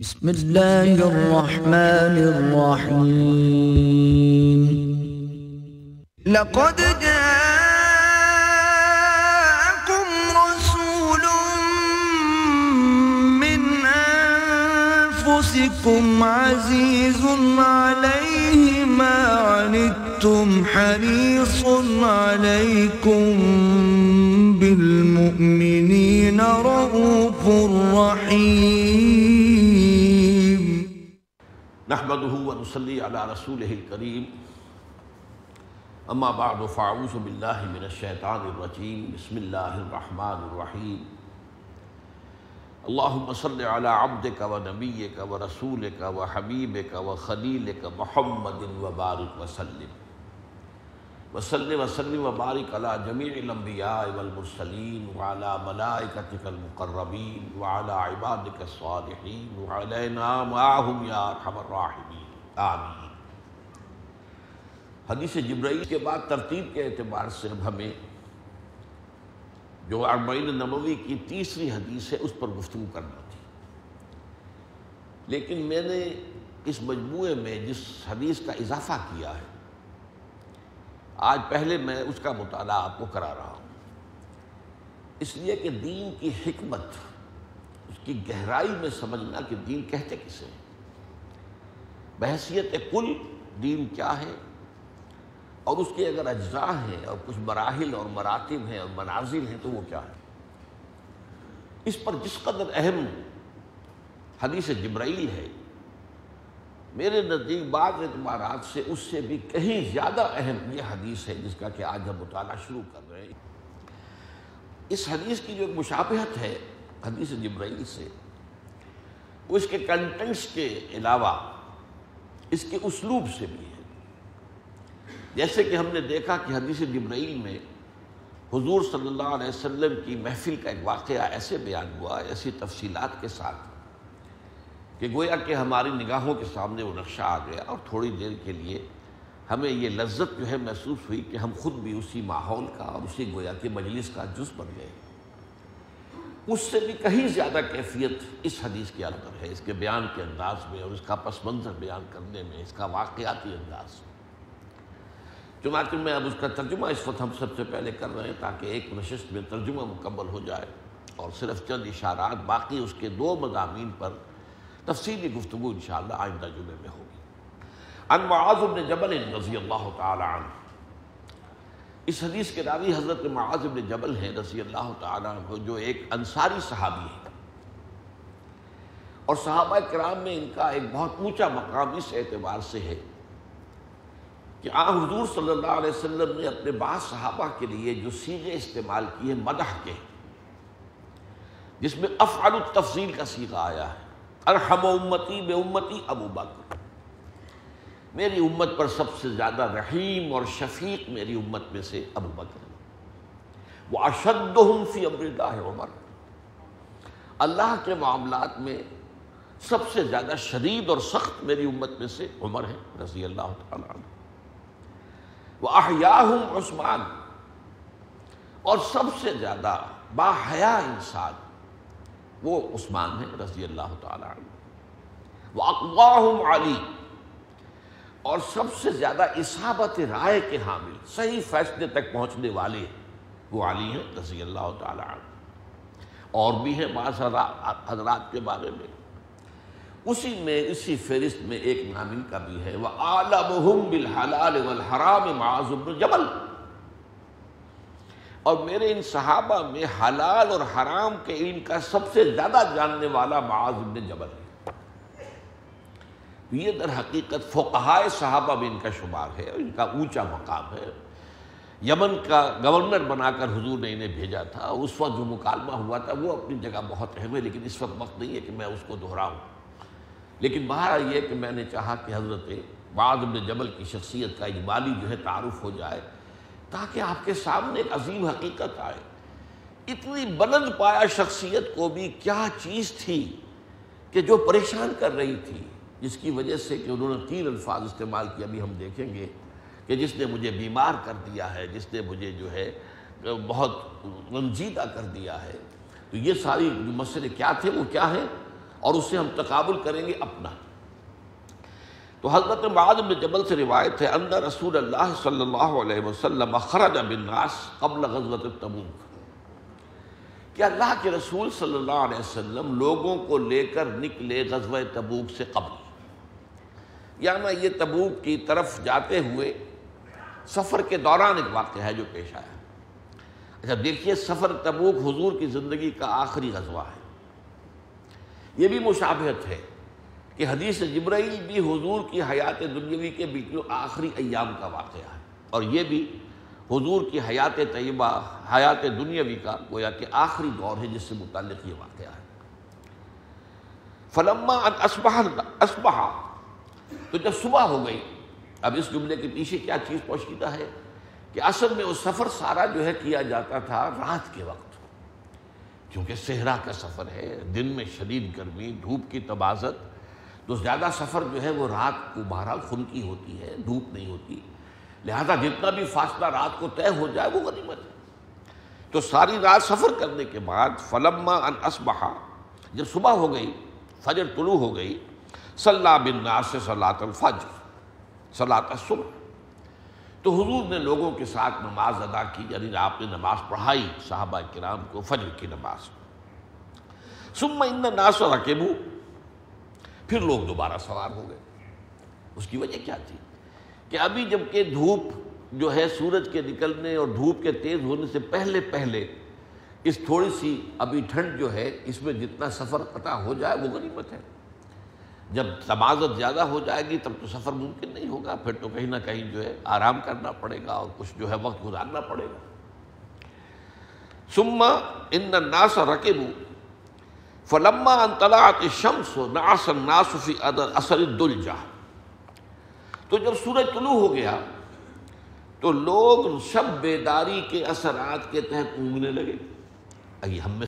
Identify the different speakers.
Speaker 1: بسم الله الرحمن الرحيم.
Speaker 2: لقد جاءكم رسول من أنفسكم عزيز عليه ما عنتم حريص عليكم بالمؤمنين رؤوف رحيم.
Speaker 3: نحمده ونصلي على رسوله الكريم. اما بعد فاعوذ بالله من الشيطان الرجيم. بسم الله الرحمن الرحيم. اللهم صل على عبدك ونبيك ورسولك وحبيبك وخليلك محمد وبارك وسلم. وصل وسلم وبارك على جميع الانبياء والمرسلين وعلى ملائكتك المقربين وعلى عبادك الصالحين وعلينا معهم يا ارحم الراحمين آمین. حدیث جبرائیل کے بعد ترتیب کے اعتبار سے اب ہمیں جو اربعین نبوی کی تیسری حدیث ہے اس پر گفتگو کرنا تھی. لیکن میں نے اس مجموعے میں جس حدیث کا اضافہ کیا ہے آج پہلے میں اس کا مطالعہ آپ کو کرا رہا ہوں۔ اس لیے کہ دین کی حکمت، اس کی گہرائی میں سمجھنا کہ دین کہتے کسے ہیں۔ بحثیت کل دین کیا ہے؟ اور اس کے اگر اجزاء ہیں اور کچھ مراحل اور مراتب ہیں اور منازل ہیں تو وہ کیا ہے؟ اس پر جس قدر اہم حدیث جبرائیل ہے میرے نزدیک بعض اعتبارات سے اس سے بھی کہیں زیادہ اہم یہ حدیث ہے جس کا کہ آج ہم مطالعہ شروع کر رہے ہیں۔ اس حدیث کی جو ایک مشابہت ہے، حدیث جبرائیل سے، وہ اس کے کنٹنٹس کے علاوہ اس کے اسلوب سے بھی ہے۔ جیسے کہ ہم نے دیکھا کہ حدیث جبرائیل میں حضور صلی اللہ علیہ وسلم کی محفل کا ایک واقعہ ایسے بیان ہوا، ایسی تفصیلات کے ساتھ۔ کہ گویا کہ ہماری نگاہوں کے سامنے وہ نقشہ آ گیا اور تھوڑی دیر کے لیے ہمیں یہ لذت جو ہے محسوس ہوئی کہ ہم خود بھی اسی ماحول کا اور اسی گویا کے مجلس کا جز بن گئے۔ اس سے بھی کہیں زیادہ کیفیت اس حدیث کے اندر ہے، اس کے بیان کے انداز میں اور اس کا پس منظر بیان کرنے میں، اس کا واقعاتی انداز میں۔ چنانچہ میں اب اس کا ترجمہ اس وقت ہم سب سے پہلے کر رہے ہیں تاکہ ایک نشست میں ترجمہ مکمل ہو جائے اور صرف چند اشارات، باقی اس کے دو مضامین پر تفصیلی گفتگو انشاءاللہ آئندہ جمعے میں ہوگی۔ ان معاذ بن جبل رضی اللہ تعالی عنہ۔ اس حدیث کے راوی حضرت معاذ بن جبل ہیں رضی اللہ تعالی عنہ، جو ایک انصاری صحابی ہے اور صحابہ کرام میں ان کا ایک بہت اونچا مقام اس اعتبار سے ہے کہ آن حضور صلی اللہ علیہ وسلم نے اپنے بعض صحابہ کے لیے جو سیغے استعمال کیے، مدح کے، جس میں افعل التفضیل کا سیغہ آیا ہے۔ ارحم امتی، بے امتی، ابو بکر۔ میری امت پر سب سے زیادہ رحیم اور شفیق میری امت میں سے ابو بکر وہ اشدہم فی امر اللہ عمر۔ اللہ کے معاملات میں سب سے زیادہ شدید اور سخت میری امت میں سے عمر ہے، رضی اللہ تعالیٰ عنہ۔ وہ احیاہم عثمان۔ اور سب سے زیادہ با حیا انسان وہ عثمان ہے رضی اللہ تعالیٰ عنہ۔ وہ اقواہم علی اور سب سے زیادہ اصابت رائے کے حامل، صحیح فیصلے تک پہنچنے والے وہ علی ہیں رضی اللہ تعالیٰ عنہ۔ اور بھی ہیں بعض حضرات کے بارے میں۔ اسی میں، اسی فہرست میں ایک نامن کا بھی ہے۔ وہ عالمہم بالحلال والحرام معاذ بن جبل۔ اور میرے ان صحابہ میں حلال اور حرام کے علم کا سب سے زیادہ جاننے والا معاذ بن جبل ہے۔ یہ در حقیقت فقہائے صحابہ میں ان کا شمار ہے، ان کا اونچا مقام ہے۔ یمن کا گورنر بنا کر حضور نے انہیں بھیجا تھا، اس وقت جو مکالمہ ہوا تھا وہ اپنی جگہ بہت اہم ہے، لیکن اس وقت وقت نہیں ہے کہ میں اس کو دہراؤں۔ لیکن باہر یہ کہ میں نے چاہا کہ حضرت معاذ بن جبل کی شخصیت کا اجمالی جو ہے تعارف ہو جائے۔ تاکہ آپ کے سامنے ایک عظیم حقیقت آئے۔ اتنی بلند پایا شخصیت کو بھی کیا چیز تھی کہ جو پریشان کر رہی تھی، جس کی وجہ سے کہ انہوں نے تین الفاظ استعمال کیا ابھی ہم دیکھیں گے کہ جس نے مجھے بیمار کر دیا ہے، جس نے مجھے جو ہے، بہت رنجیدہ کر دیا ہے۔ تو یہ ساری جو مسئلے کیا تھے، وہ کیا ہیں؟ اور اس سے ہم تقابل کریں گے اپنا۔ تو حضرت معاذ بن جبل سے روایت ہے اندر رسول اللہ صلی اللہ علیہ وسلم خرج بالناس قبل غزوت تبوک۔ کہ اللہ کے رسول صلی اللہ علیہ وسلم لوگوں کو لے کر نکلے غزوہ تبوک سے قبل۔ یعنی یہ تبوک کی طرف جاتے ہوئے سفر کے دوران ایک واقعہ ہے جو پیش آیا۔ اچھا دیکھیے، سفر تبوک حضور کی زندگی کا آخری غزوہ ہے۔ یہ بھی مشابہت ہے۔ کہ حدیث جبرائیل بھی حضور کی حیات دنیاوی کے بیچ آخری ایام کا واقعہ ہے۔ اور یہ بھی حضور کی حیات طیبہ، حیات دنیاوی کا گویا کہ آخری دور ہے جس سے متعلق یہ واقعہ ہے۔ فلما اسبح اسبح تو جب صبح ہو گئی، اب اس جملے کے پیچھے کیا چیز پوشیدہ ہے کہ اصل میں وہ سفر سارا جو ہے کیا جاتا تھا رات کے وقت۔ کیونکہ صحرا کا سفر ہے، دن میں شدید گرمی، دھوپ کی تبازت تو زیادہ سفر جو ہے وہ رات کو بہرحال خنکی ہوتی ہے، دھوپ نہیں ہوتی۔ لہذا جتنا بھی فاصلہ رات کو طے ہو جائے وہ غنیمت ہے۔ تو ساری رات سفر کرنے کے بعد فلما ان اسبحا جب صبح ہو گئی، فجر طلوع ہو گئی صلاح بن ناس صلاۃ الفجر صلاۃ الصبح۔ تو حضور نے لوگوں کے ساتھ نماز ادا کی یعنی آپ نے نماز پڑھائی صحابہ کرام کو فجر کی نماز۔ ثم ان ناس رکبو پھر لوگ دوبارہ سوار ہو گئے اس کی وجہ کیا تھی؟ کہ ابھی جبکہ دھوپ جو ہے سورج کے نکلنے اور دھوپ کے تیز ہونے سے پہلے پہلے اس تھوڑی سی ابھی ٹھنڈ جو ہے اس میں جتنا سفر قطع ہو جائے وہ غنیمت ہے۔ جب تمازت زیادہ ہو جائے گی تب تو سفر ممکن نہیں ہوگا، پھر تو کہیں نہ کہیں جو ہے آرام کرنا پڑے گا اور کچھ جو ہے وقت گزارنا پڑے گا۔ سما ان ناس رقب فلما ان طلعت الشمس نعس الناس فی اثر الدلجہ تو جب سورج طلوع ہو گیا، تو لوگ شب بیداری کے اثرات کے تحت اونگنے لگے۔ ہم میں